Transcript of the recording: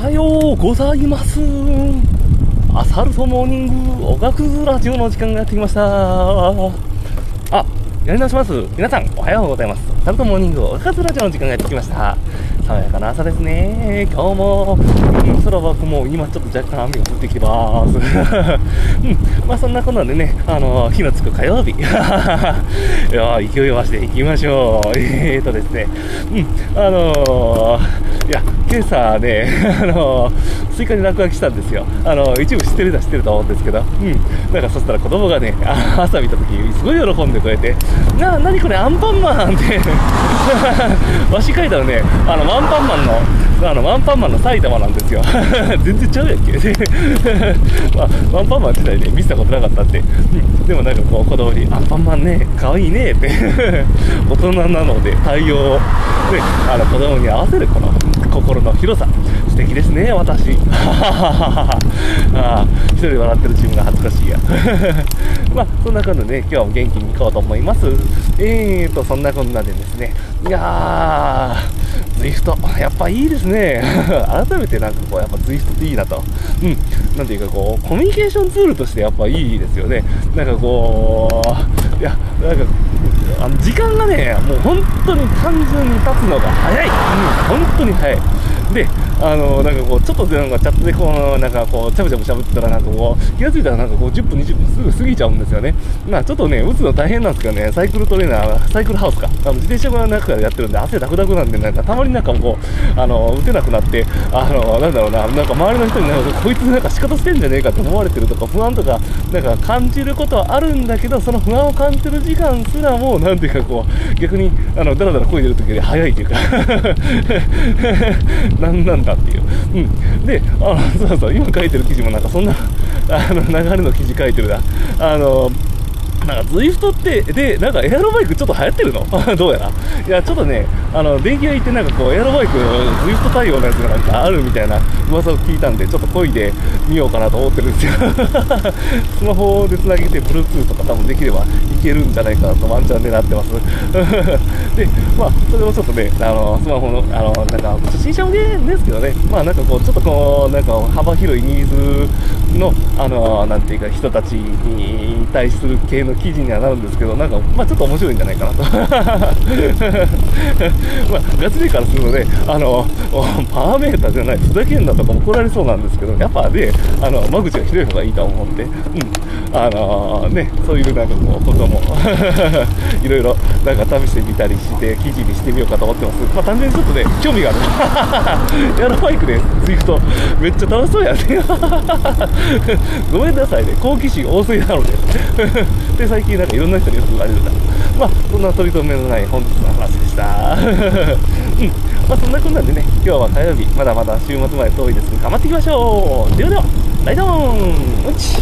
はようございます。アサルトモーニングおがくずラジオの時間がやってきました。あ、やり直します。皆さん、おはようございます。アサルトモーニングおがくずラジオの時間がやってきました。爽やかな朝ですね。今日も、空は雲、今ちょっと若干雨が降ってきてます。うん、まあそんなこんなでね、あの、火のつく火曜日。いや勢いを増していきましょう。えーとですね、うん、あのー、いや、今朝ね、あのー、スイカに落書きしたんですよ。あの、一部知ってる人は知ってると思うんですけど、うん。なんかそしたら子供がね、朝見た時すごい喜んでくれて、な、なにこれアンパンマンって、わし書いたらね、あの、ワンパンマンの、あの、ワンパンマンの埼玉なんですよ。全然ちゃうやんけ。まあ、ワンパンマン自体ね、見せたことなかったって。うん。でもなんかこう、子供に、アンパンマンね、可愛いねって。大人なので対応を、ね、あの、子供に合わせるこの心の広さ。素敵ですね、私。ああ、一人で笑ってる自分が恥ずかしいや。まあ、そんな感じでね、今日も元気に行こうと思います。えーと、そんなこんなでですね、いやー、ズイフト、やっぱいいですね。改めてなんかこう、やっぱズイフトっていいなと。うん。なんていうかこう、コミュニケーションツールとしてやっぱいいですよね。なんかこう、いや、なんか、あの時間がね、もう本当に単純に経つのが早い。うん、本当に早い。で、あの、なんかこう、ちょっとでなんかチャットでこう、なんかこう、ちゃぶちゃぶ喋ったらなんかこう、気がついたらなんかこう、10分、20分すぐ過ぎちゃうんですよね。まあちょっとね、打つの大変なんですけどね、サイクルトレーナー、サイクルハウスか。あの自転車の中でやってるんで、汗ダクダクなんで、なんかたまになんかこう、あの、打てなくなって、あの、なんだろうな、なんか周りの人になんか、こいつなんか仕方してんじゃねえかって思われてるとか、不安とか、なんか感じることはあるんだけど、その不安を感じてる時間すらも、なんていうかこう、逆に、あの、だらだら声出るときより早いというか、なんなんだっていう。うん。で、あの、そうそう、今書いてる記事もなんかそんな、あの、流れの記事書いてるな。あの、なんか、ズイフトって、で、なんかエアロバイクちょっと流行ってるのどうやら。いや、ちょっとね、あの、電気屋行ってなんかこう、エアロバイク、ズイフト対応のやつがなんかあるみたいな噂を聞いたんで、ちょっと漕いでみようかなと思ってるんですよ。スマホで繋げて、Bluetooth とか多分できればいけるんじゃないかなとワンチャンでなってます。で、まあ、それをちょっとね、あの、スマホの、あの、なんか、初心者向けですけどね、まあなんかこう、ちょっとこう、なんか幅広いニーズの、あの、なんていうか、人たちに対する系の記事にはなるんですけど、なんか、まあちょっと面白いんじゃないかなと。まあ、ガチでからするとね、あの、パワーメーターじゃない、ふざけんなとか怒られそうなんですけど、やっぱね、あの、間口が広い方がいいと思うんで、うん。あのね、そういうなんかこう、ことも、いろいろ、なんか試してみたりして、記事にしてみようかと思ってます。まあ単純にちょっとね、興味がある。エアロバイクで、ツイフト、めっちゃ楽しそうやね。ごめんなさいね、好奇心旺盛なので。で、最近なんかいろんな人によく言われるんだ。まあ、そんな取り留めのない本日の話でした。うん。まあ、そんなこんなんでね、今日は火曜日、まだまだ週末まで遠いですが、頑張っていきましょう。ではでは、ライドーンうち